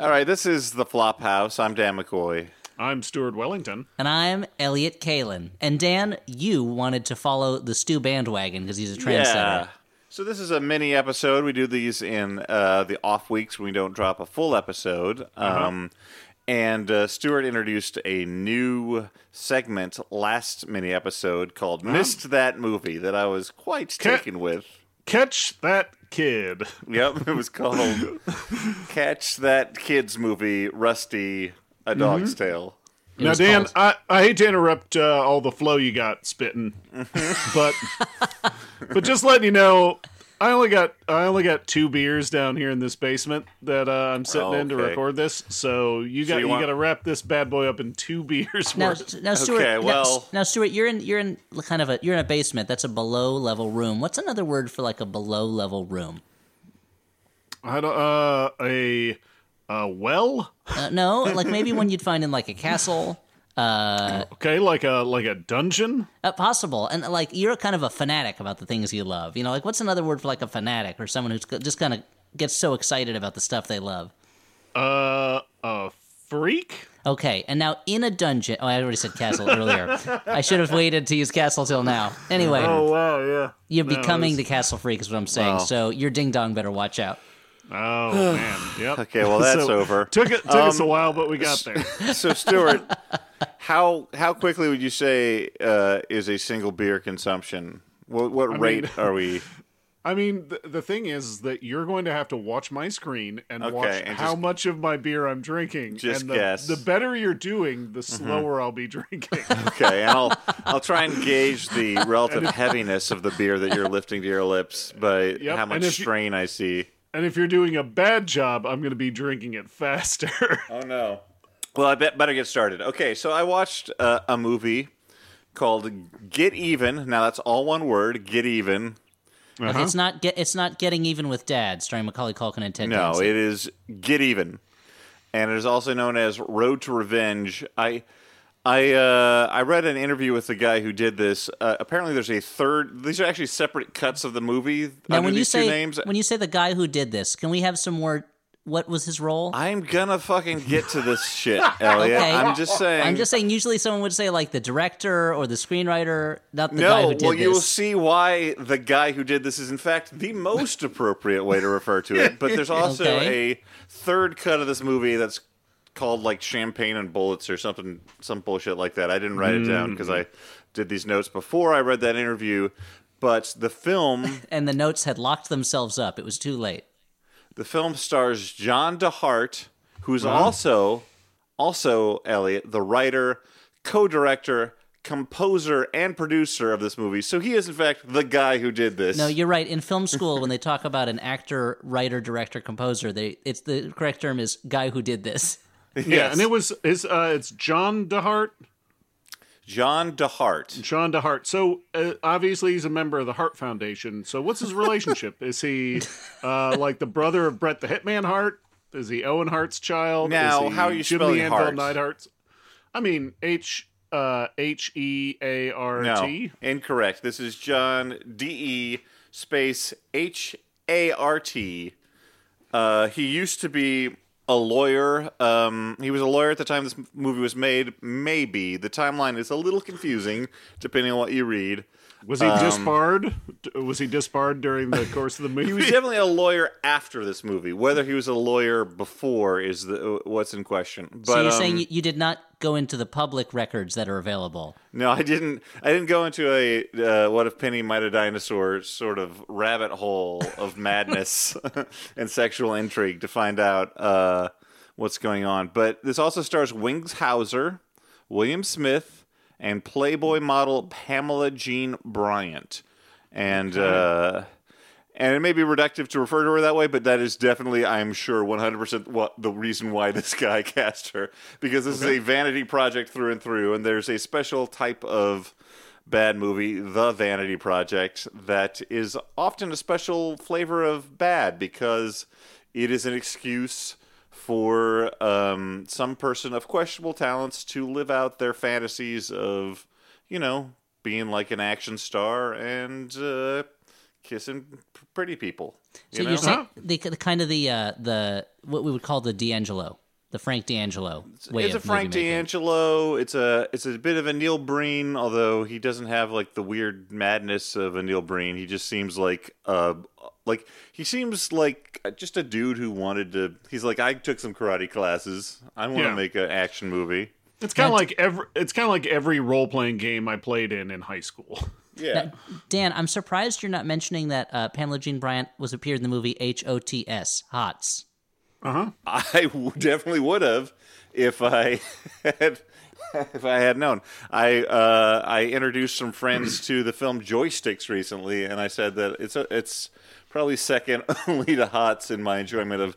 All right, this is the Flop House. I'm Dan McCoy. I'm Stuart Wellington. And I'm Elliot Kalin. And Dan, you wanted to follow the Stu bandwagon because he's a trendsetter. Yeah. So this is a mini episode. We do these in uh, the off weeks when we don't drop a full episode. Um, and uh, Stuart introduced a new segment last mini episode called "Missed That Movie" that I was quite Ca- taken with. Catch that kid. Yep, it was called "Catch That Kids Movie." Rusty, a Dog's Tale. It now, Dan, called- I, I hate to interrupt uh, all the flow you got spitting, but but just letting you know, I only got I only got two beers down here in this basement that uh, I'm sitting in to record this. So you got you you, want- got to wrap this bad boy up in two beers Now, worth. now, Stuart. Okay, now- well- now, Stuart, you're in you're in kind of a you're in a basement. That's a below level room. What's another word for like a below level room? I don't uh a a well. Uh, no, like maybe one you'd find in like a castle. Okay, like a like a dungeon. Uh, possible, and like you're kind of a fanatic about the things you love. You know, like what's another word for like a fanatic or someone who's just kind of gets so excited about the stuff they love. Uh, a freak. Okay, and now in a dungeon. Oh, I already said castle earlier. I should have waited to use castle till now. Anyway, Oh wow, yeah. you're No, becoming it's- the castle freak, is what I'm saying. Wow. So your ding dong better watch out. Oh man, yep. Okay, well that's So, over. Took it took us a while, but we got there. So, Stuart, how how quickly would you say uh, is a single beer consumption? What what rate mean- are we? I mean, the, the thing is that you're going to have to watch my screen and Okay, watch and how just- much of my beer I'm drinking. Just and the, guess. Mm-hmm. The better you're doing, the slower I'll be drinking. Okay, and I'll I'll try and gauge the relative heaviness of the beer that you're lifting to your lips by Yep, how much if you- strain I see. and if you're doing a bad job, I'm going to be drinking it faster. Oh no. Well, I bet better get started. Okay, so I watched uh, a movie called Get Even. Now that's all one word. Get Even. Okay, it's not get it's not getting even with Dad, starring Macaulay Culkin and Ted No, Danson. it is Get Even, and it is also known as Road to Revenge. I, I, uh, I read an interview with the guy who did this. Uh, apparently, there's a third. These are actually separate cuts of the movie. now, under when you these say two names, when you say the guy who did this, can we have some more? What was his role? I'm gonna fucking get to this shit, Elliot. Okay. I'm just saying. I'm just saying. Usually, someone would say like the director or the screenwriter, not the guy No, who did well, this. you will see why the guy who did this is, in fact, the most appropriate way to refer to it. But there's also Okay. a third cut of this movie that's called like Champagne and Bullets or something, some bullshit like that. I didn't write it down mm. because I did these notes before I read that interview. But the film, and the notes had locked themselves up. It was too late. The film stars John DeHart, who's also, also Elliot, the writer, co-director. Composer and producer of this movie, so he is in fact the guy who did this. No, you're right. In film school, when they talk about an actor, writer, director, composer, they it's the correct term is guy who did this. Yeah, and it was it's uh, it's John DeHart. John DeHart. John DeHart. So uh, obviously he's a member of the Hart Foundation. So what's his relationship? Is he uh, like the brother of Bret the Hitman Hart? Is he Owen Hart's child? Now, how are you Jim spelling Hart? Neidhart's? I mean H uh, H E A R No, incorrect. This is John D E space H A R T. Uh, he used to be a lawyer. Um, he was a lawyer at the time this movie was made. Maybe the timeline is a little confusing depending on what you read. Was he disbarred? Was he disbarred during the course of the movie? Um, He was definitely a lawyer after this movie. Whether he was a lawyer before is the, what's in question. But so you're um, saying you, you did not go into the public records that are available. No, I didn't. I didn't go into a uh, what if Penny might a dinosaur sort of rabbit hole of madness and sexual intrigue to find out uh, what's going on. But this also stars Wings Hauser, William Smith, and Playboy model Pamela Jean Bryant, and. Uh, and it may be reductive to refer to her that way, but that is definitely, I'm sure, 100% what the reason why this guy cast her. Because this is a vanity project through and through, and there's a special type of bad movie, The Vanity Project, that is often a special flavor of bad because it is an excuse for um, some person of questionable talents to live out their fantasies of, you know, being like an action star and uh, kissing p- pretty people. So You you're know? saying the, the kind of the uh, the what we would call the D'Angelo, the Frank D'Angelo way it's a Frank movie. D'Angelo. It's a it's a bit of a Neil Breen, although he doesn't have like the weird madness of a Neil Breen. He just seems like uh like he seems like just a dude who wanted to. He's like I took some karate classes. I want to Yeah. make an action movie. It's kind of like every it's kind of like every role playing game I played in in high school. Yeah. Now, Dan, I'm surprised you're not mentioning that uh, Pamela Jean Bryant was appeared in the movie H O T S Hots. I w- definitely would have if I had if I had known. I uh, I introduced some friends to the film Joysticks recently, and I said that it's a, it's probably second only to Hots in my enjoyment of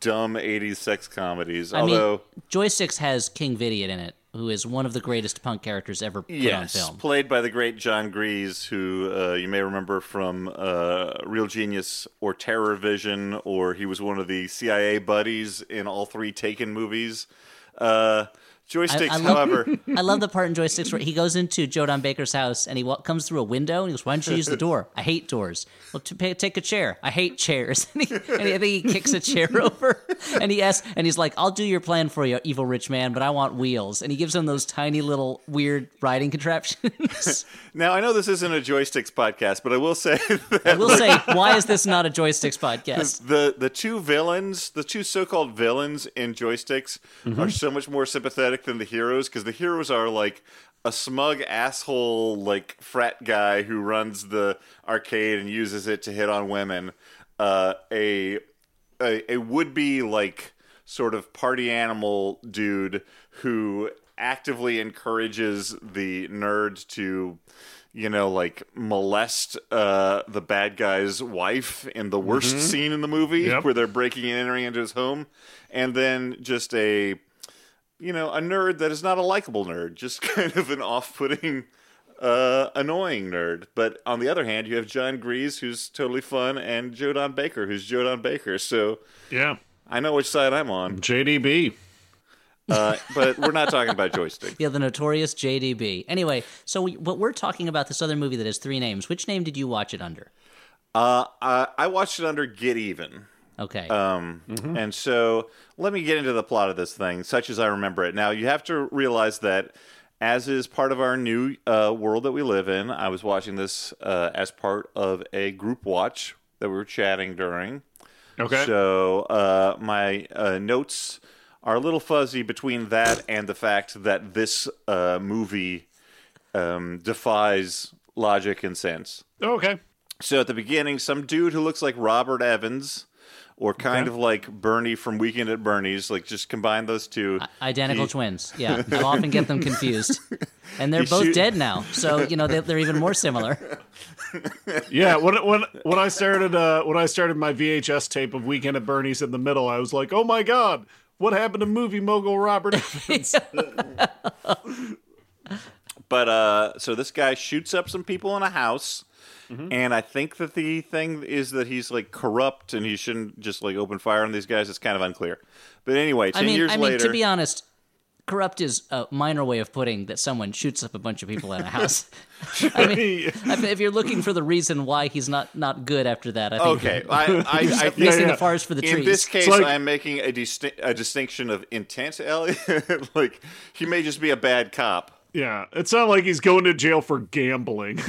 dumb '80s sex comedies. I Although. mean, Joysticks has King Vidiot in it, who is one of the greatest punk characters ever put Yes, on film. played by the great Jon Gries, who uh, you may remember from uh, Real Genius or Terror Vision, or he was one of the CIA buddies in all three Taken movies. Uh, joysticks, I love- however, I love the part in Joysticks where he goes into Joe Don Baker's house and he wa- comes through a window and he goes, "Why don't you use the door? I hate doors. Well, to pay, take a chair. I hate chairs." And, he, and he- I think he kicks a chair over and he asks, and he's like, "I'll do your plan for you, evil rich man, but I want wheels." And he gives him those tiny little weird riding contraptions. now I know this isn't a joysticks podcast, but I will say that I will say, why is this not a Joysticks podcast? the the two villains, the two so-called villains in joysticks, are so much more sympathetic than the heroes because the heroes are like a smug asshole like frat guy who runs the arcade and uses it to hit on women. Uh, a a, a would be like sort of party animal dude who actively encourages the nerd to you know like molest uh the bad guy's wife in the worst scene in the movie Yep. where they're breaking and entering into his home and then just a you know a nerd that is not a likable nerd just kind of an off-putting uh, annoying nerd. But on the other hand, you have Jon Gries, who's totally fun, and Joe Don Baker, who's Joe Don Baker. So yeah, I know which side I'm on. JDB. Uh, but we're not talking about joystick. Yeah, the notorious JDB. Anyway, so we, but we're talking about this other movie that has three names. Which name did you watch it under? Uh, I, I watched it under Get Even. Okay. Um, And so let me get into the plot of this thing, such as I remember it. Now, you have to realize that, as is part of our new uh, world that we live in, I was watching this uh, as part of a group watch that we were chatting during. Okay. So uh, my uh, notes are a little fuzzy between that and the fact that this uh, movie um, defies logic and sense. okay. So at the beginning, some dude who looks like Robert Evans, or kind Okay. of like Bernie from Weekend at Bernie's, like just combine those two. Identical he- twins. Yeah, I often get them confused. And they're He both shoot- dead now, so you know they, they're even more similar. Yeah, when when when I started uh when I started my VHS tape of Weekend at Bernie's in the middle, I was like, "Oh my god, what happened to movie mogul Robert?" Evans? But uh, so this guy shoots up some people in a house, Mm-hmm. and I think that the thing is that he's like corrupt and he shouldn't just like open fire on these guys. It's kind of unclear. But anyway, I ten mean, years I mean, later, to be honest, corrupt is a minor way of putting that someone shoots up a bunch of people in a house. I mean, if if you're looking for the reason why he's not not good after that, I think okay, I, I, I think missing yeah. the forest for the in trees. In this case, like- I'm making a, disti- a distinction of intent, Elliot. like he may just be a bad cop. Yeah, it's not like he's going to jail for gambling.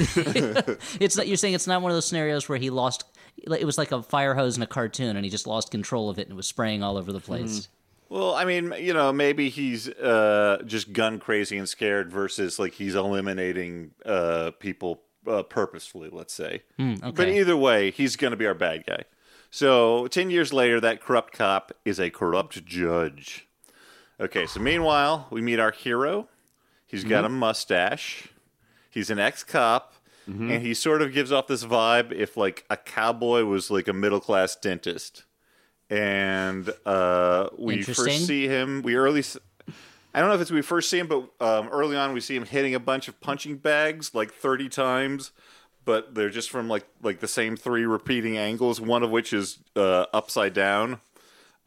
It's not, you're saying it's not one of those scenarios where he lost. It was like a fire hose in a cartoon, and he just lost control of it and was spraying all over the place. Well, I mean, you know, maybe he's uh, just gun crazy and scared versus like he's eliminating uh, people uh, purposefully, let's say. But okay. either way, he's going to be our bad guy. So, 10 years later, that corrupt cop is a corrupt judge. Okay, so meanwhile, we meet our hero. He's got a mustache. He's an ex cop. And he sort of gives off this vibe if, like, a cowboy was like a middle class dentist. And uh, we first see him. We early. s- I don't know if it's we first see him, but um, early on we see him hitting a bunch of punching bags like thirty times, but they're just from like like the same three repeating angles. One of which is uh, upside down.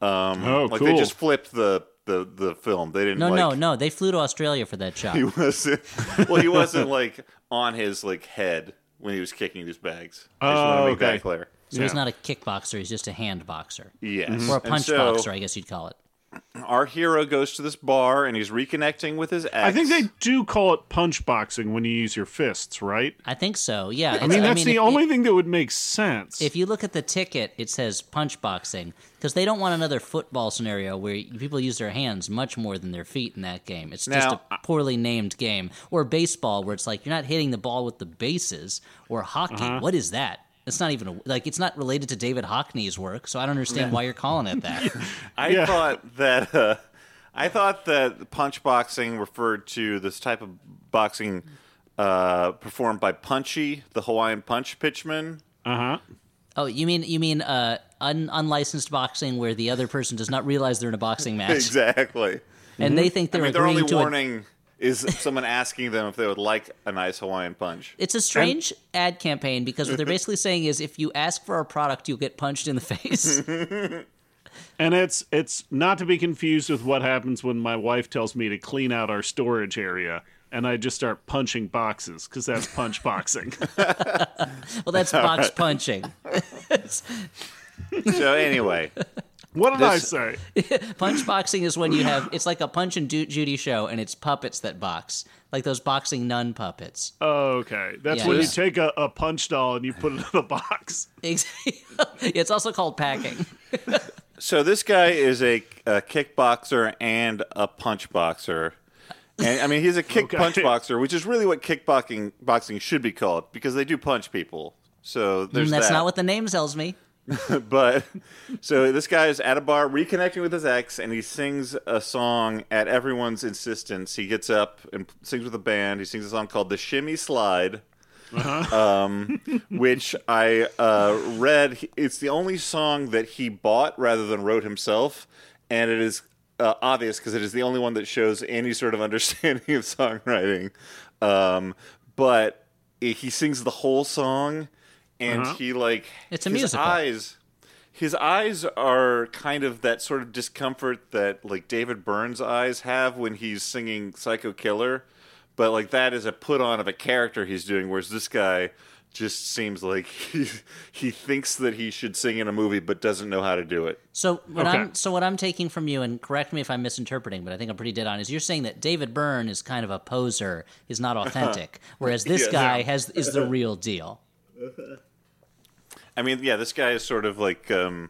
Um, Oh, like they just flipped the the the film. They didn't. No, like, no, no. They flew to Australia for that shot. He wasn't. Well, he wasn't like on his like head when he was kicking these bags. I just want Oh, to make that okay. clear. So he's not a kickboxer; he's just a hand boxer Yes. or a And punch so boxer, I guess you'd call it. Our hero goes to this bar and he's reconnecting with his ex. I think they do call it punch boxing when you use your fists, right? I think so. Yeah. I mean, that's the if- only thing that would make sense. If you look at the ticket, it says punch boxing because they don't want another football scenario where people use their hands much more than their feet in that game. It's just a poorly named game. Or baseball, where it's like you're not hitting the ball with the bases. Or hockey, Uh-huh. what is that? It's not even a, like it's not related to David Hockney's work, so I don't understand why you're calling it that. I Yeah. thought that uh, I thought that punch boxing referred to this type of boxing uh, performed by Punchy, the Hawaiian Punch pitchman. uh huh. oh, you mean you mean uh, un- unlicensed boxing where the other person does not realize they're in a boxing match Exactly. and they think they're mean, their agreeing only to a warning is someone asking them if they would like a nice Hawaiian punch. It's a strange ad campaign because what they're basically saying is if you ask for our product, you'll get punched in the face. And it's it's not to be confused with what happens when my wife tells me to clean out our storage area and I just start punching boxes because that's punch boxing. well, that's box punching. So anyway, What did I say? Punch boxing is when you have it's like a Punch and Ju- Judy show, and it's puppets that box, like those boxing nun puppets. Oh, okay, that's Yeah, when yeah. you take a, a punch doll and you put it in a box. Ex- it's also called packing. so this guy is a, a kickboxer and a punch boxer. And I mean, he's a kick Okay. punch boxer, which is really what kickboxing boxing should be called because they do punch people. So there's Mm, That's that. not what the name tells me. but so this guy is at a bar reconnecting with his ex and he sings a song at everyone's insistence. He gets up and sings with a band. He sings a song called the shimmy slide um, which i uh, read. It's the only song that he bought rather than wrote himself and it is uh, obvious because it is the only one that shows any sort of understanding of songwriting. Um, but he sings the whole song and uh-huh. he like It's a his musical. eyes his eyes are kind of that sort of discomfort that like David Byrne's eyes have when he's singing Psycho Killer, but like that is a put on of a character he's doing, whereas this guy just seems like he he thinks that he should sing in a movie but doesn't know how to do it. So what Okay. I'm so what I'm taking from you, and correct me if I'm misinterpreting, but I think I'm pretty dead on. Is you're saying that David Byrne is kind of a poser, is not authentic, whereas this Yes. guy has is the real deal. I mean, yeah, this guy is sort of like um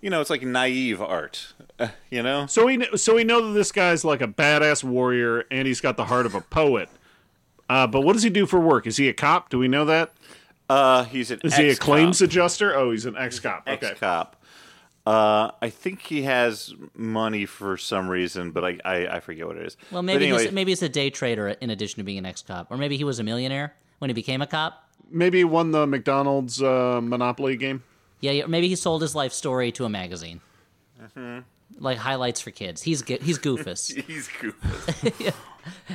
you know, it's like naive art, uh, you know? So we so we know that this guy's like a badass warrior and he's got the heart of a poet. Uh, but what does he do for work? Is he a cop? Do we know that? Uh he's an Is he a claims adjuster? Oh, he's an ex cop. Okay. ex cop. Uh, I think he has money for some reason, but I, I, I forget what it is. Well, maybe anyway, he's, maybe he's a day trader in addition to being an ex cop, or maybe he was a millionaire when he became a cop. Maybe he won the McDonald's uh, Monopoly game. Yeah, yeah, maybe he sold his life story to a magazine, Mm-hmm. like highlights for kids. He's g- he's Goofus. he's goofy.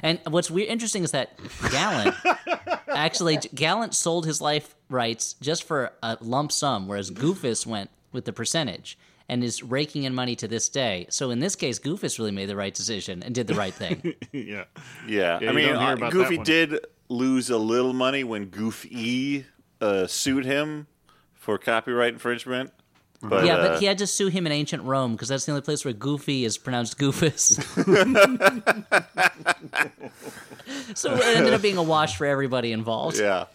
And what's weird, interesting is that Gallant actually Gallant sold his life rights just for a lump sum, whereas Goofus went with the percentage and is raking in money to this day. So in this case, Goofus really made the right decision and did the right thing. yeah. yeah, you I mean, uh, Goofy that one. did lose a little money when Goofy uh, sued him for copyright infringement. But, yeah, uh, but he had to sue him in ancient Rome because that's the only place where Goofy is pronounced Goofus. so it ended up being a wash for everybody involved. yeah.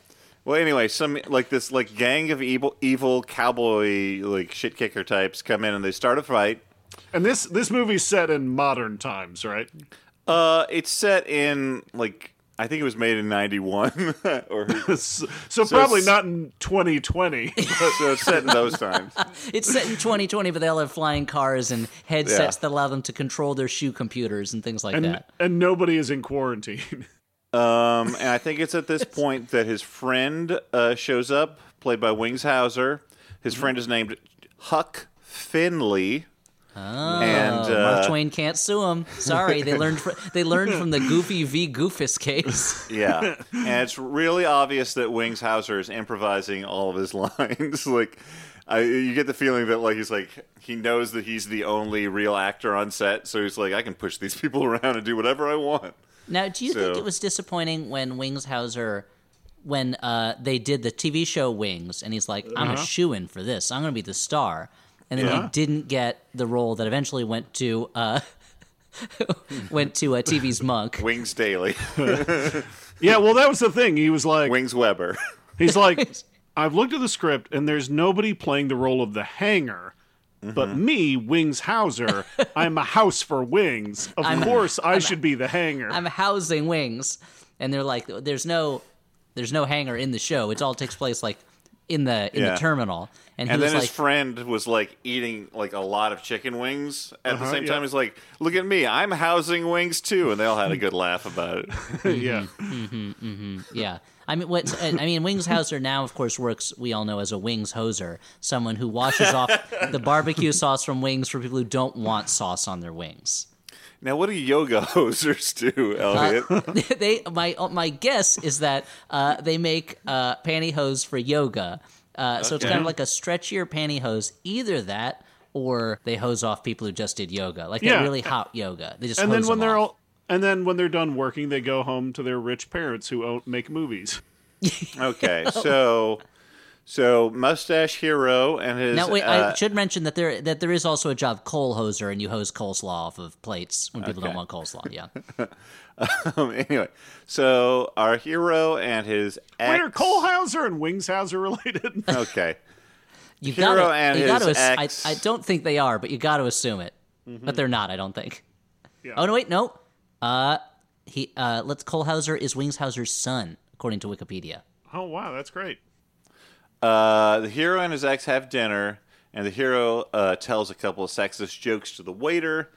Well, anyway, some like this like gang of evil evil cowboy like shit kicker types come in and they start a fight. And this this movie's set in modern times, right? Uh, it's set in like I think it was made in '91, or So, so probably not in 2020. so it's set in those times. It's set in 2020, but they'll have flying cars and headsets Yeah. that allow them to control their shoe computers and things like and that. and nobody is in quarantine. Um, and I think it's at this point that his friend uh, shows up, played by Wings Hauser. His friend is named Huck Finley. And Oh, Mark uh, Twain can't sue him. Sorry, they learned fr- they learned from the Goofy v. Goofus case. yeah, and it's really obvious that Wings Hauser is improvising all of his lines. like, I, you get the feeling that like he's like he knows that he's the only real actor on set, so he's like, I can push these people around and do whatever I want. Now, do you think it was disappointing when Wings Hauser when uh, they did the TV show Wings, and he's like, "I'm a shoe in for this. I'm going to be the star." And then Yeah. he didn't get the role that eventually went to uh, went to uh, TV's Monk. Wings Daly, Yeah, well, that was the thing. He was like, Wings Weber. he's like, I've looked at the script and there's nobody playing the role of the hanger. But me, Wings Hauser, I'm a house for wings. Of course, I should be the hanger. I'm housing Wings, and they're like, "There's no, there's no hanger in the show. It all takes place like in the in Yeah. the terminal." And And was then like, his friend was like eating like a lot of chicken wings at the Uh-huh, same yeah. time. He's like, "Look at me, I'm housing wings too," and they all had a good laugh about it. yeah. Yeah. I mean, what? I mean, Wings Hauser now, of course, works. We all know as a wings hoser, someone who washes off the barbecue sauce from wings for people who don't want sauce on their wings. Now, what do yoga hosers do, Elliot? they, my, my guess is that uh, they make uh, pantyhose for yoga. Uh, So it's kind of like a stretchier pantyhose. Either that, or they hose off people who just did yoga, like Yeah. that really hot yoga. They just And hose then when them they're off. all, and then when they're done working, they go home to their rich parents who own, make movies. okay, so so mustache hero and his Now, wait, uh, I should mention that there that there is also a job coal hoser, and you hose coleslaw off of plates when people don't Okay. want coleslaw. Yeah, um, anyway, so our hero and his ex. Wait, are Cole Hauser and Wings Hauser related? Okay, you Hero got and You got to. his I. I don't think they are, but you got to assume it. But they're not. I don't think. Yeah. Oh no! Wait, no. Uh, he. Uh, let's. Cole Hauser is Wings Hauser's son, according to Wikipedia. oh wow, that's great. Uh, the hero and his ex have dinner, and the hero uh, tells a couple of sexist jokes to the waiter.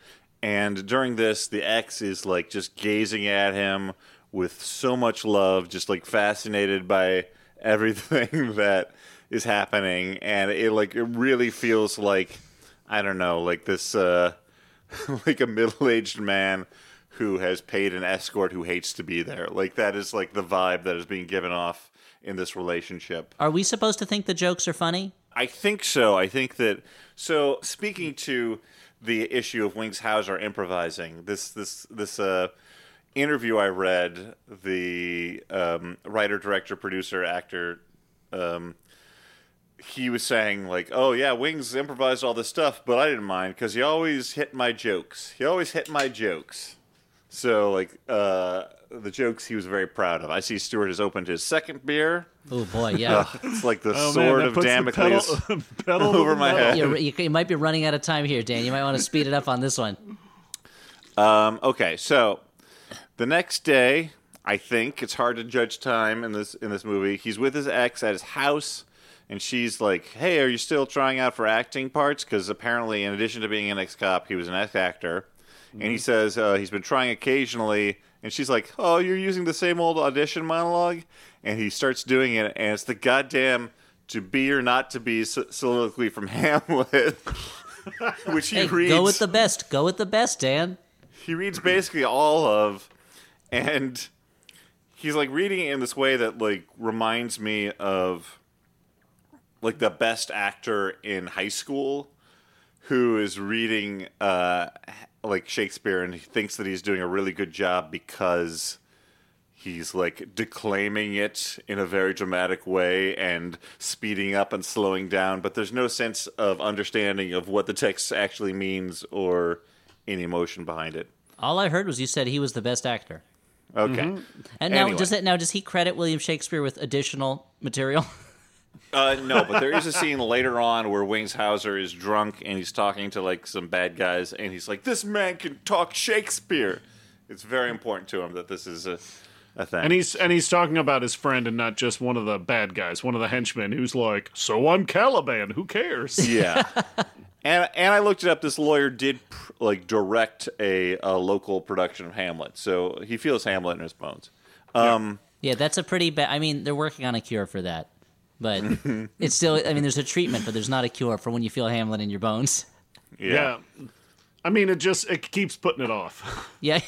And during this, the ex is like just gazing at him with so much love, just like fascinated by everything that is happening, and it like it really feels like I don't know, like this, uh, like a middle-aged man who has paid an escort who hates to be there. Like that is like the vibe that is being given off in this relationship. Are we supposed to think the jokes are funny? I think so. I think that. So speaking to the issue of Wings Hauser improvising, this this this uh, interview I read, the um, writer, director, producer, actor. Um, he was saying like, "Oh yeah, Wings improvised all this stuff, but I didn't mind because he always hit my jokes. He always hit my jokes." So like uh, the jokes he was very proud of. I see Stuart has opened his second beer. Oh boy, yeah. It's like the Oh, sword man, of puts the Damocles. pedal, pedal over my head. you, you, you might be running out of time here, Dan. You might want to speed it up on this one. Um, okay, so the next day, I think it's hard to judge time in this in this movie. He's with his ex at his house, and she's like, "Hey, are you still trying out for acting parts?" Because apparently, in addition to being an ex cop, he was an ex actor. And he says uh, he's been trying occasionally, and she's like, "Oh, you're using the same old audition monologue," and he starts doing it, and it's the goddamn "to be or not to be" so- soliloquy from Hamlet, which he Hey, reads. go with the best. Go with the best, Dan. he reads basically all of and he's like reading it in this way that like reminds me of like the best actor in high school who is reading uh like Shakespeare and he thinks that he's doing a really good job because he's like declaiming it in a very dramatic way and speeding up and slowing down but there's no sense of understanding of what the text actually means or any emotion behind it All I heard was you said he was the best actor. Okay. Mm-hmm. And now Anyway. does it now does he credit William Shakespeare with additional material? Uh, no, but there is a scene later on where Wings Hauser is drunk and he's talking to like some bad guys, and he's like, "This man can talk Shakespeare." It's very important to him that this is a, a thing. And he's and he's talking about his friend and not just one of the bad guys, one of the henchmen who's like, "So I'm Caliban. Who cares?" yeah. And, and I looked it up. This lawyer did pr- like direct a, a local production of Hamlet, so he feels Hamlet in his bones. Um, Yeah, that's a pretty bad. I mean, they're working on a cure for that, but it's still. I mean, there's a treatment, but there's not a cure for when you feel Hamlet in your bones. yeah. yeah. I mean, it just it keeps putting it off. Yeah,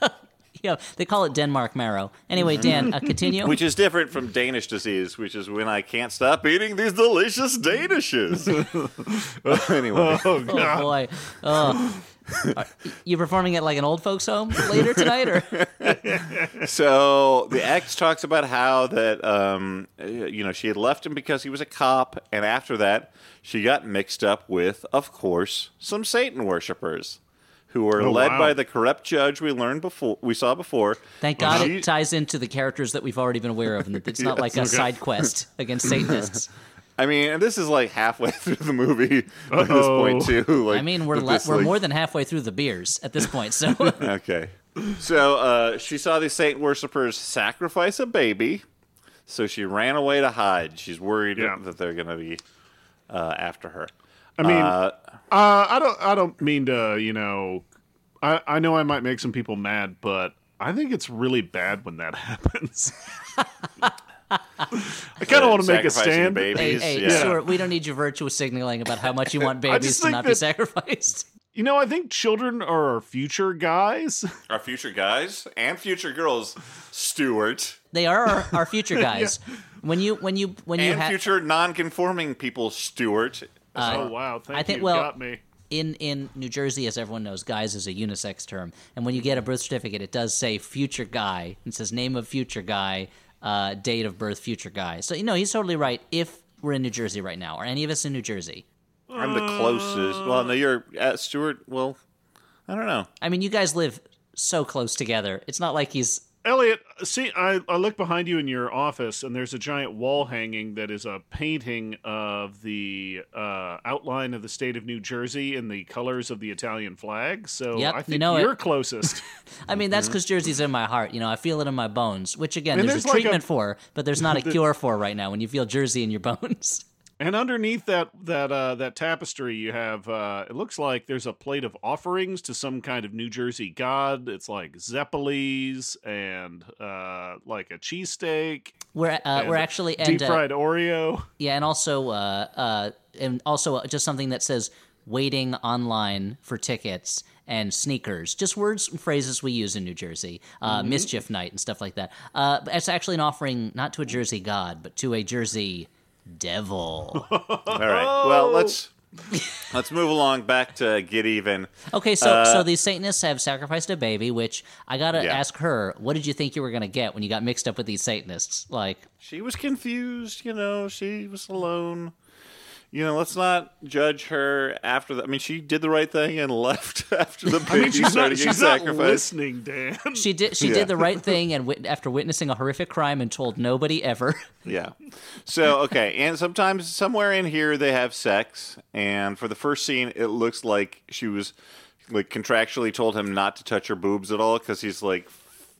yeah. They call it Denmark marrow. Anyway, Dan, uh, continue. Which is different from Danish disease, which is when I can't stop eating these delicious Danishes. anyway, oh oh god. boy. Oh. You performing at like an old folks home later tonight, or So the ex talks about how that um, uh, you know she had left him because he was a cop, and after that she got mixed up with, of course, some Satan worshippers who were Oh, led wow. by the corrupt judge we learned before we saw before. thank God She- it ties into the characters that we've already been aware of, and it's not like a okay. side quest against Satanists. I mean, and this is like halfway through the movie at this point too. Like, I mean, we're le- this, we're like- more than halfway through the beers at this point, so Okay. So uh, she saw these Satan worshippers sacrifice a baby, so she ran away to hide. She's worried Yeah. that they're going to be uh, after her. I mean, Uh, Uh, I don't. I don't mean to. You know, I I know I might make some people mad, but I think it's really bad when that happens. I kind of want to make a stand. hey, Babies, hey, yeah. Stuart, we don't need your virtuous signaling about how much you want babies to think not be sacrificed. You know, I think children are our future guys. Our future guys and future girls, Stuart, They are our, our future guys. When you when you when you and have future non-conforming people, Stuart. Uh, oh wow! Thank I think- you. well- Got me. in in New Jersey, as everyone knows, guys is a unisex term, and when you get a birth certificate, it does say future guy. It says name of future guy, uh, date of birth, future guy. So you know he's totally right. If we're in New Jersey right now, or any of us in New Jersey, I'm the closest. Well, no, you're at Stuart. Well, I don't know. I mean, you guys live so close together. It's not like he's Elliot, see, I, I look behind you in your office, and there's a giant wall hanging that is a painting of the uh, outline of the state of New Jersey in the colors of the Italian flag. So Yep, I you think know you're it. closest. I mean, that's because Jersey's in my heart. You know, I feel it in my bones, which again, And there's, there's a like treatment a- for, but there's not a cure for right now when you feel Jersey in your bones. And underneath that that uh, that tapestry, you have uh, it looks like there's a plate of offerings to some kind of New Jersey god. It's like Zeppelis and uh, like a cheesesteak, We're uh, we're actually deep uh, fried Oreo. Yeah, and also, uh, uh, and also just something that says waiting online for tickets and sneakers. Just words and phrases we use in New Jersey. Uh, Mm-hmm. Mischief night and stuff like that. Uh, it's actually an offering not to a Jersey god, but to a Jersey devil. All right. Well, let's let's move along back to get even. Okay, so uh, so these Satanists have sacrificed a baby, which I gotta Yeah. ask her, what did you think you were gonna get when you got mixed up with these Satanists? Like, She was confused. You know, she was alone. You know, let's not judge her after that. I mean, she did the right thing and left after the baby I mean, she's started not getting she's not listening, Dan. she did she Yeah. did the right thing, and wit- after witnessing a horrific crime and told nobody ever. Yeah. So okay, and sometimes somewhere in here they have sex, and for the first scene, it looks like she was like contractually told him not to touch her boobs at all because he's like,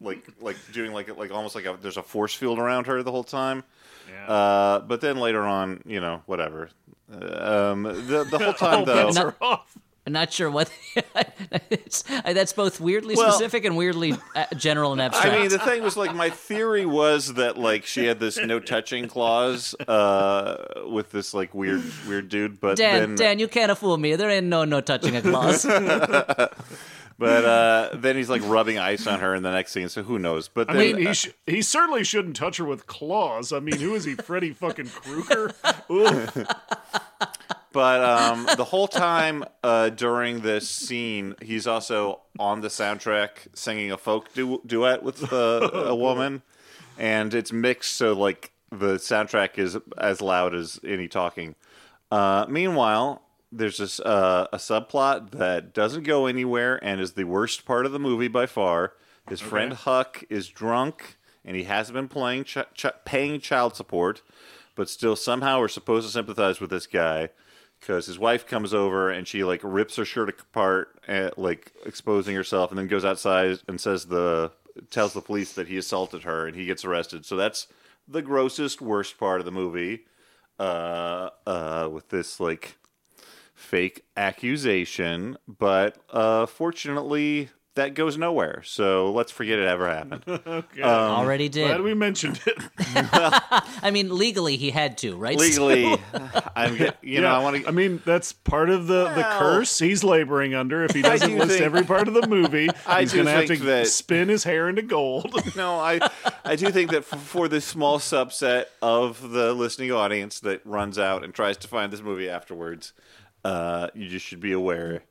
like, like doing like like almost like a, there's a force field around her the whole time. Yeah. Uh, but then later on, you know, whatever. Um, the the whole time All though. bets are off. I'm not sure what. it's, that's both weirdly Well- specific and weirdly uh, general and abstract. I mean, the thing was like my theory was that like she had this no touching clause uh, with this like weird weird dude, but Dan, then Dan, you can't fool me. There ain't no no touching a clause. but uh, then he's like rubbing ice on her in the next scene, so who knows? But I mean, he sh- he certainly shouldn't touch her with claws. I mean, who is he, Freddy fucking Krueger? But um, the whole time uh, during this scene, he's also on the soundtrack singing a folk du- duet with uh, a woman, and it's mixed so like the soundtrack is as loud as any talking. Uh, meanwhile, there's this uh, a subplot that doesn't go anywhere and is the worst part of the movie by far. His friend Huck is drunk and he hasn't been playing ch- ch- paying child support, but still somehow we're supposed to sympathize with this guy because his wife comes over and she like rips her shirt apart, and, like exposing herself, and then goes outside and says the tells the police that he assaulted her and he gets arrested. So that's the grossest, worst part of the movie. Uh, uh, with this like fake accusation, but uh, fortunately that goes nowhere. So let's forget it ever happened. Okay. Already did. Glad we mentioned it. I mean, legally he had to, right? Legally, I'm get, you know I want to. I mean, that's part of the, the curse he's laboring under. If he doesn't do list think- every part of the movie, I he's going to have to that- spin his hair into gold. No, I I do think that for, for the small subset of the listening audience that runs out and tries to find this movie afterwards, uh, you just should be aware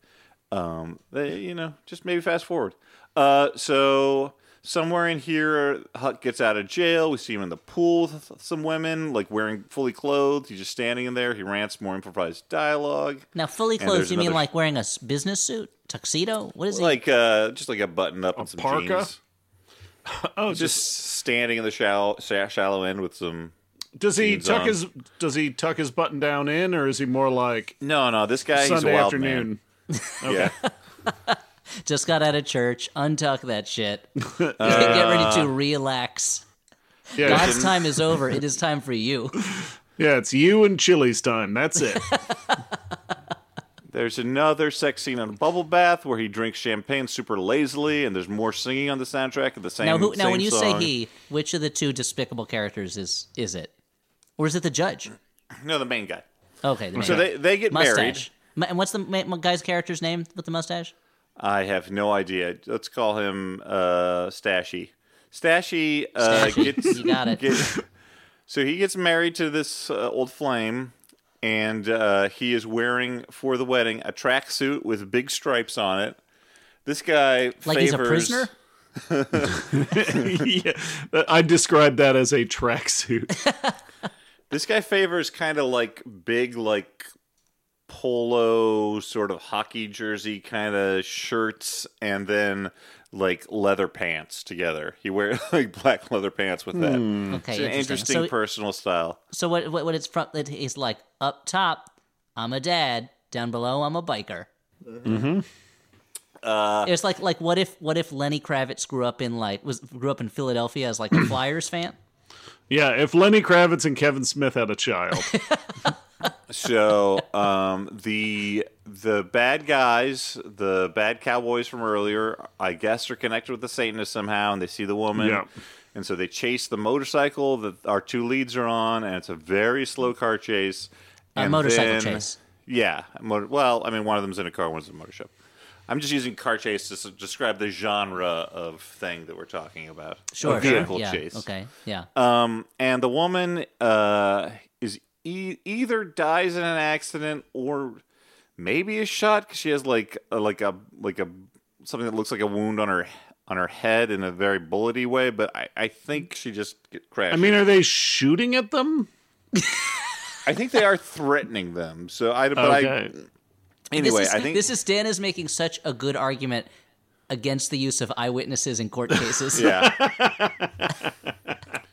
Um, they, you know, just maybe fast forward. Uh, so somewhere in here, Huck gets out of jail. We see him in the pool with some women, like wearing fully clothed. He's just standing in there. He rants more improvised dialogue, Now, fully And clothed, there's you mean another- like wearing a business suit, tuxedo? What is he? like uh, just like a button up and some parka? jeans. Oh, Just standing in the shallow, shallow end with some. Does he jeans tuck on. his does he tuck his button down in, or is he more like No, no, this guy he's a Sunday wild afternoon? man. Yeah. Just got out of church. Untuck that shit. Uh, Get ready to relax. Yeah, God's time is over. It is time for you. yeah, it's you and Chili's time. That's it. There's another sex scene in a bubble bath where he drinks champagne super lazily, and there's more singing on the soundtrack of the same. Now, who, now, same when you song. say he, which of the two despicable characters is is it, or is it the judge? no, the main guy. Okay, the So main- they they get married. mustache. Ma- And what's the ma- ma- guy's character's name with the mustache? I have no idea. Let's call him uh, Stashy. Stashy, uh, Stashy. gets You got it. get- so he gets married to this uh, old flame, and uh, he is wearing for the wedding a tracksuit with big stripes on it. This guy Like he's a favors- prisoner? yeah, I describe that as a tracksuit. This guy favors kind of like big, like polo sort of hockey jersey kind of shirts, and then like leather pants together. He wears like black leather pants with that. Okay, It's an interesting. interesting So, personal style. so what, what? What it's from? It, he's like up top, I'm a dad. Down below, I'm a biker. Mm-hmm. Uh, it's like like what if what if Lenny Kravitz grew up in like was grew up in Philadelphia as like a Flyers fan? Yeah, if Lenny Kravitz and Kevin Smith had a child, So um, the the bad guys, the bad cowboys from earlier, I guess, are connected with the Satanists somehow, and they see the woman, Yeah. and so they chase the motorcycle that our two leads are on, and it's a very slow car chase. A and motorcycle then- chase. Yeah, motor, well, I mean, one of them's in a car, one's in a motor shop. I'm just using car chase to describe the genre of thing that we're talking about. Sure, a sure. vehicle yeah, chase. Okay, yeah. Um, and the woman uh, is e- either dies in an accident or maybe is shot because she has like a, like a like a something that looks like a wound on her on her head in a very bullety way. But I, I think she just get crashed. I mean, are they shooting at them? I think they are threatening them. So I but Okay. I anyway is, I think this is Dan is making such a good argument against the use of eyewitnesses in court cases. Yeah.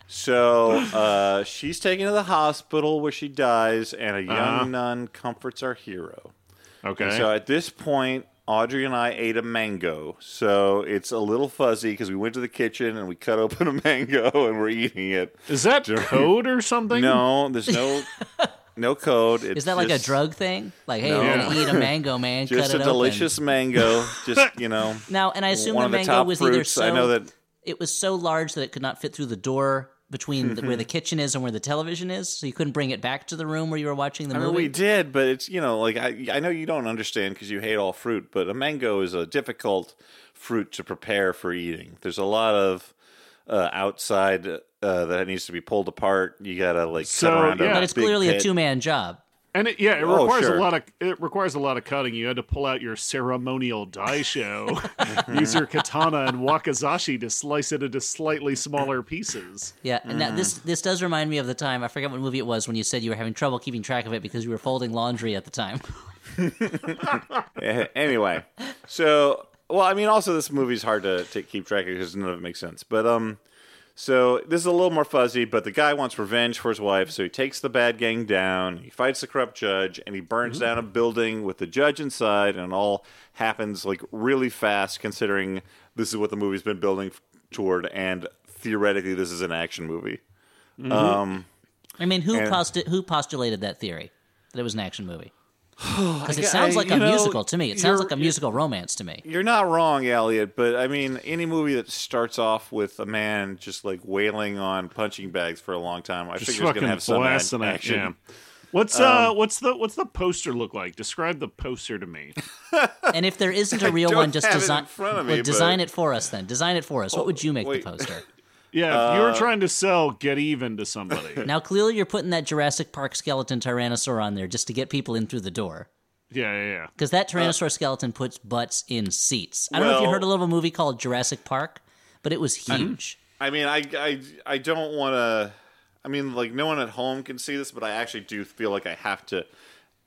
so uh, she's taken to the hospital where she dies, and a young Uh-huh. nun comforts our hero. Okay. So at this point, Audrey and I ate a mango. So it's a little fuzzy because we went to the kitchen and we cut open a mango and we're eating it. is that code or something? No, there's no no code. It's Is that like a drug thing? Like, hey, No. you're gonna eat a mango, man. Just a delicious mango. Just you know, Open. Now, and I assume the the mango top was either so I know that it was so large that it could not fit through the door between the, where the kitchen is and where the television is, so you couldn't bring it back to the room where you were watching the I movie. mean, we did, but it's you know, like I I know you don't understand because you hate all fruit, but a mango is a difficult fruit to prepare for eating. There's a lot of uh, outside uh, that needs to be pulled apart. You gotta like So, cut around. yeah. but it's big clearly a two man job. And it, yeah, it Oh, requires sure. a lot of it requires a lot of cutting. You had to pull out your ceremonial daisho, use your katana and wakizashi to slice it into slightly smaller pieces. Yeah, and now this Mm. this does remind me of the time I forget what movie it was when you said you were having trouble keeping track of it because you were folding laundry at the time. Eh, anyway, so well, I mean, also this movie's hard to, to keep track of because none of it makes sense. But um, so this is a little more fuzzy. But the guy wants revenge for his wife, so he takes the bad gang down. He fights the corrupt judge, and he burns down a building with the judge inside, and it all happens like really fast, considering this is what the movie's been building toward, and theoretically, this is an action movie. Um, I mean, who And- postu- who postulated that theory that it was an action movie? Because it sounds like a know, musical to me. It sounds like a musical romance to me. You're not wrong, Elliot, but I mean, any movie that starts off with a man just like wailing on punching bags for a long time, I Just figure it's fucking gonna have some ad- action. Yeah. What's Um, uh what's the what's the poster look like? Describe the poster to me. And if there isn't a real one, just have it design in front of well, me, design but- it for us. Then design it for us. What would you make wait. the poster? Yeah, if you Uh, were trying to sell get even to somebody. now, clearly, you're putting that Jurassic Park skeleton Tyrannosaur on there just to get people in through the door. Yeah, yeah, yeah. Because that Tyrannosaur skeleton puts butts in seats. I don't know if you Well- heard a little movie called Jurassic Park, but it was huge. I mean, I, I, I don't want to. I mean, like, no one at home can see this, but I actually do feel like I have to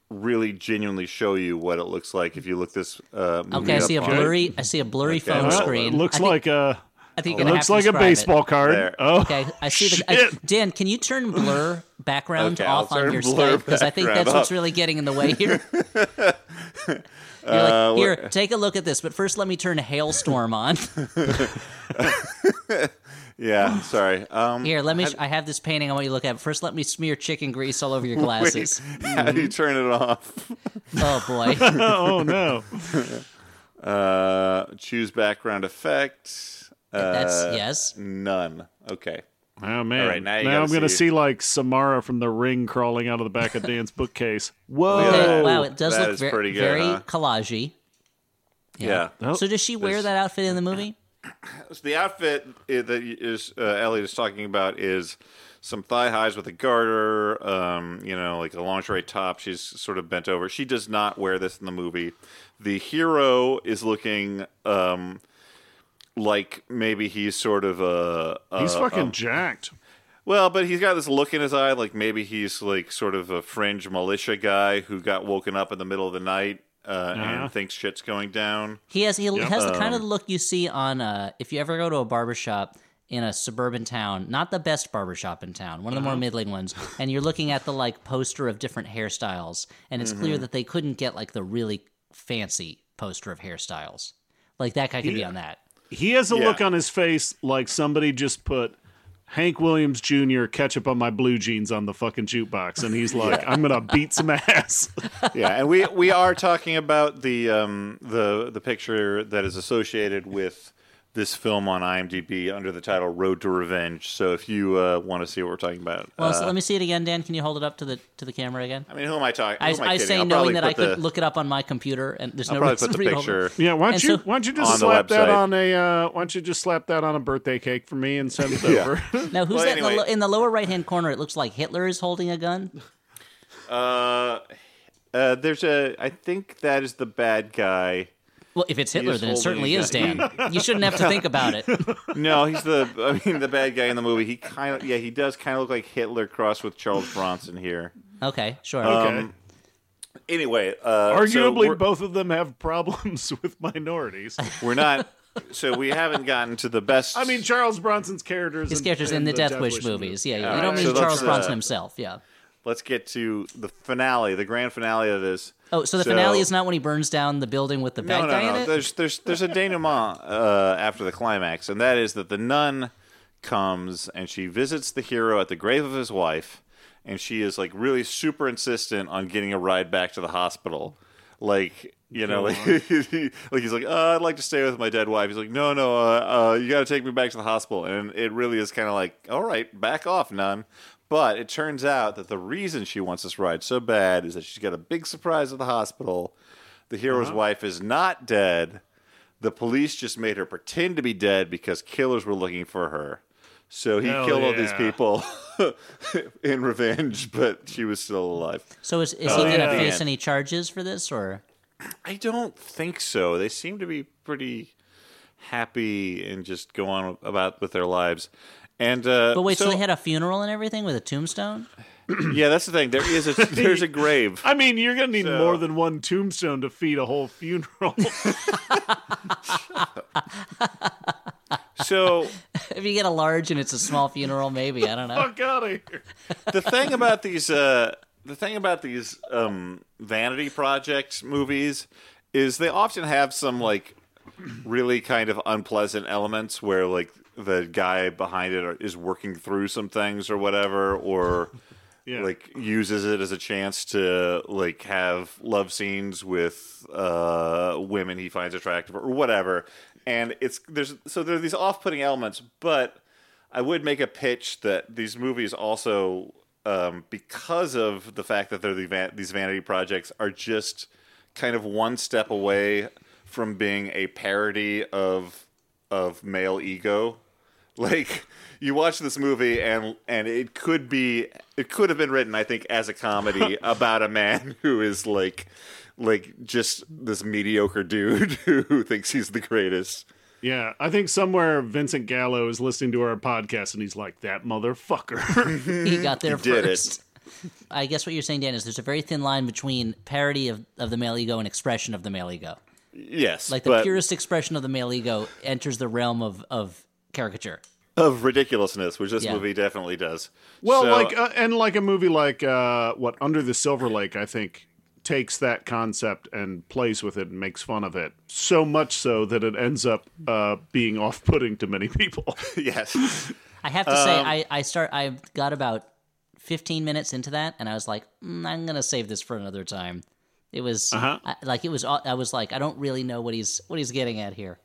really genuinely show you what it looks like if you look this uh, movie Okay, I up see a on- blurry. I see a blurry Okay, phone well, Well, screen. it looks I think, like a I think you're gonna looks have to like a describe it. baseball card. There. Oh, Okay, I see the I, Dan. Can you turn blur background Okay, off on your blur Skype because I think background that's what's really getting in the way here. You're Uh, like, here, take a look at this. But first, let me turn Hailstorm on. Yeah, sorry. Um, Here, let me. I have this painting I want you to look at. First, let me smear chicken grease all over your glasses. how do you turn it off? Oh boy. oh no. Uh, choose background effect. Uh, That's yes. None. Okay. Oh man! All right, now you I'm gotta gonna see- see like Samara from The Ring crawling out of the back of Dan's bookcase. Whoa! Okay, wow, it does that look ver- pretty good, very huh? collagey. Yeah. Oh, So does she wear There's- that outfit in the movie? So the outfit i- that is uh, Elliot is talking about is some thigh highs with a garter, um, you know, like a lingerie top. She's sort of bent over. She does not wear this in the movie. The hero is looking um, like maybe he's sort of a, a he's fucking um, jacked. well, but he's got this look in his eye, like maybe he's like sort of a fringe militia guy who got woken up in the middle of the night uh, Uh-huh. and thinks shit's going down. He has he has the kind Um, of look you see on uh, if you ever go to a barbershop in a suburban town, not the best barbershop in town, one of the Uh-huh. more middling ones, and you're looking at the like poster of different hairstyles, and it's Mm-hmm. clear that they couldn't get like the really fancy poster of hairstyles. Like that guy could be on that. He has a Yeah. look on his face like somebody just put Hank Williams Jr. ketchup on my blue jeans on the fucking jukebox, and he's like, "I'm gonna beat some ass." yeah, and we we are talking about the um the the picture that is associated with this film on IMDb under the title Road to Revenge. So if you uh, want to see what we're talking about, Well, so uh, let me see it again, Dan. Can you hold it up to the to the camera again? I mean, who am I talking? I, am I, I kidding? say I'll knowing that I could the- look it up on my computer, and there's I'll no probably reason put the to hold it. picture. Yeah, why don't And you so- why don't you just slap that on a uh, why don't you just slap that on a birthday cake for me and send it Yeah. over? Now, who's Well, that in, the, lo- in the lower right hand corner? It looks like Hitler is holding a gun. Uh, uh, there's a. I think that is the bad guy. Well, if it's Hitler, then it certainly is. Dan. you shouldn't have to think about it. No, he's the. I mean, the bad guy in the movie. He kind of. Yeah, he does kind of look like Hitler crossed with Charles Bronson here. Okay, sure. Okay. Um, Anyway, uh, Arguably, we're, both of them have problems with minorities. we're not. So we haven't gotten to the best. I mean, Charles Bronson's characters. His in- characters in the Death, Wish Wish movies. Yeah, yeah. All you don't mean so let's, Charles uh, Bronson himself. Yeah. let's get to the finale, the grand finale of this. Oh, so the finale is not when he burns down the building with the bad no, no, guy no. in it. There's there's there's a denouement uh, after the climax, and that is that the nun comes and she visits the hero at the grave of his wife, and she is like really super insistent on getting a ride back to the hospital. Like you know, like, like he's like, oh, I'd like to stay with my dead wife. He's like, no, no, uh, uh, you got to take me back to the hospital. And it really is kind of like, all right, back off, nun. But it turns out that the reason she wants this ride so bad is that she's got a big surprise at the hospital. The hero's uh-huh. wife is not dead. The police just made her pretend to be dead because killers were looking for her. So he Hell killed all these people in revenge, but she was still alive. So is, is Oh, he going to yeah. face any charges for this, or I don't think so. They seem to be pretty happy and just go on about with their lives. And uh, but wait, so, they had a funeral and everything with a tombstone? yeah, that's the thing. There is a there's a grave. I mean, you're gonna need So- more than one tombstone to feed a whole funeral. So if you get a large and it's a small funeral, maybe I don't know. Fuck out of here. the thing about these uh the thing about these um vanity project movies is they often have some like really kind of unpleasant elements where like the guy behind it is working through some things or whatever or Yeah. like uses it as a chance to like have love scenes with uh women he finds attractive or whatever and it's there's so there are these off-putting elements but i would make a pitch that these movies also um, because of the fact that they're the van- these vanity projects are just kind of one step away from being a parody of of male ego like you watch this movie and and it could be it could have been written i think as a comedy about a man who is like like just this mediocre dude who thinks he's the greatest. Yeah, I think somewhere Vincent Gallo is listening to our podcast and he's like, that motherfucker. he got there He did it. first. I guess what you're saying, Dan, is there's a very thin line between parody of, of the male ego and expression of the male ego. Yes, Like the but purest expression of the male ego enters the realm of, of caricature. of ridiculousness, which this Yeah. movie definitely does. well, So- like, uh, and like a movie like, uh, what, Under the Silver Lake, I think, takes that concept and plays with it and makes fun of it. So much so that it ends up uh, being off putting to many people. yes, I have to say, Um, I, I start. I got about 15 minutes into that, and I was like, mm, I'm gonna save this for another time. It was Uh-huh. I, like it was. I was like, I don't really know what he's what he's getting at here.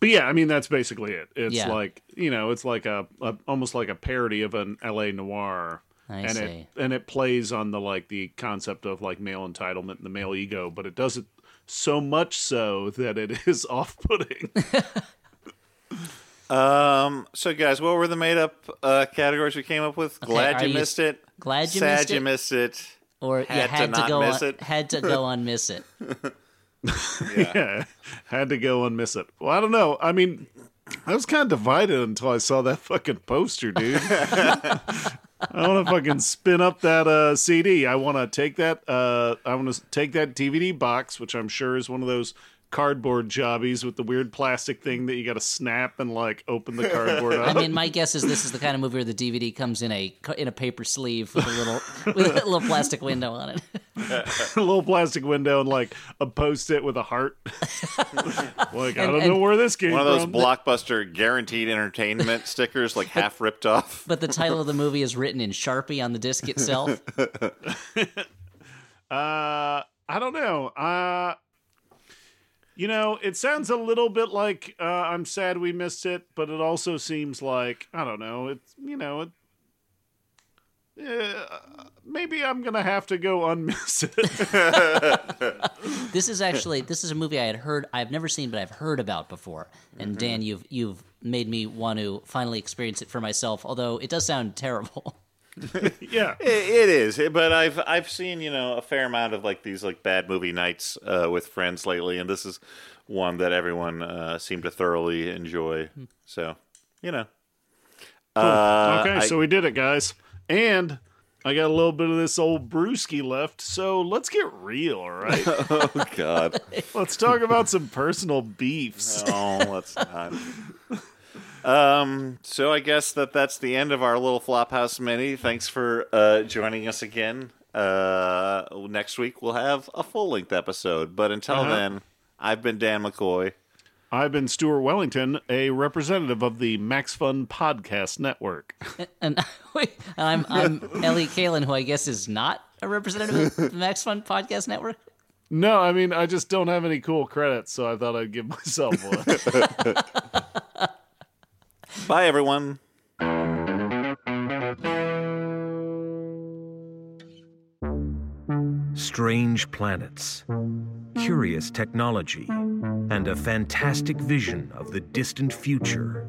But yeah, I mean that's basically it. It's Yeah. like you know, it's like a, a almost like a parody of an L.A. noir, I and see. it and it plays on the like the concept of like male entitlement and the male ego, but it does it so much so that it is off-putting. Um. So, guys, what were the made-up uh, categories we came up with? Glad you you- missed it. glad you Sad missed you it? missed it. Or Had you to had to, not go miss on, it. had to go on miss it. yeah, had to go and miss it. Well, I don't know. I mean, I was kind of divided until I saw that fucking poster, dude. I want to fucking spin up that uh, CD. I want to take that. Uh, I want to take that DVD box, which I'm sure is one of those cardboard jobbies with the weird plastic thing that you got to snap and like open the cardboard I mean, my guess is this is the kind of movie where the DVD comes in a in a paper sleeve with a little with a little plastic window on it. a little plastic window and like a post-it with a heart. like I don't know where this came One of those from. blockbuster guaranteed entertainment stickers, like half ripped off. But the title of the movie is written in Sharpie on the disc itself. Uh, I don't know. Uh, you know, it sounds a little bit like uh, I'm sad we missed it, but it also seems like I don't know. It's you know, it, uh, maybe I'm gonna have to go unmiss it. This is actually this is a movie I had heard I've never seen but I've heard about before. And Mm-hmm. Dan, you've you've made me want to finally experience it for myself. Although it does sound terrible. yeah, It, it is, but I've I've seen you know a fair amount of like these like bad movie nights uh, with friends lately, and this is one that everyone uh, seemed to thoroughly enjoy. So you know, uh, okay, I- so we did it, guys, and. I got a little bit of this old brewski left, so let's get real, all right? oh god, let's talk about some personal beefs. no, let's not. Um, so I guess that that's the end of our little Flophouse mini. Thanks for uh, joining us again. Uh, next week we'll have a full length episode, but until Uh-huh. then, I've been Dan McCoy. I've been Stuart Wellington, a representative of the Max Fun Podcast Network. And wait, I'm I'm Ellie Kalan, who I guess is not a representative of the Max Fun Podcast Network. No, I mean, I just don't have any cool credits, so I thought I'd give myself one. Bye, everyone. strange planets, curious technology, and a fantastic vision of the distant future.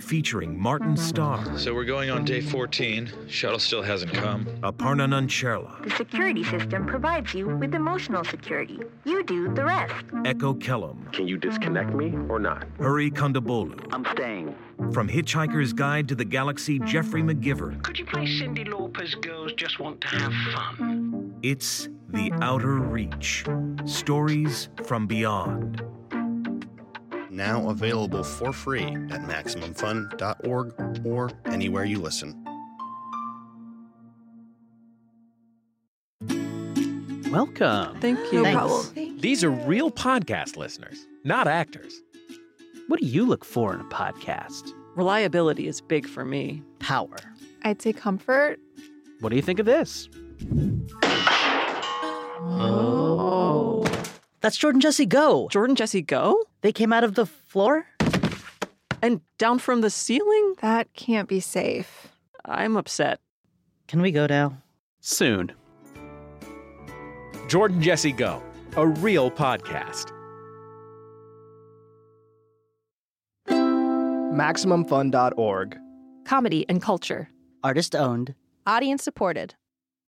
Featuring Martin Starr, So we're going on day 14. Shuttle still hasn't come. Aparna Nancherla, The security system provides you with emotional security. You do the rest. Echo Kellum, Can you disconnect me or not? Hari Kondabolu. I'm staying. From Hitchhiker's Guide to the Galaxy, Geoffrey McGivern. Could you play Cyndi Lauper's Girls Just Want to Have Fun? It's The Outer Reach. Stories from Beyond. Now available for free at MaximumFun.org or anywhere you listen. Welcome. Thank you. No problem. These are real podcast listeners, not actors. What do you look for in a podcast? Reliability is big for me. Power. I'd say comfort. What do you think of this? Oh. That's Jordan Jesse Go. Jordan Jesse Go? They came out of the floor? And down from the ceiling? That can't be safe. I'm upset. Can we go now? Soon. Jordan Jesse Go, a real podcast. MaximumFun.org. Comedy and culture. Artist owned. Audience supported.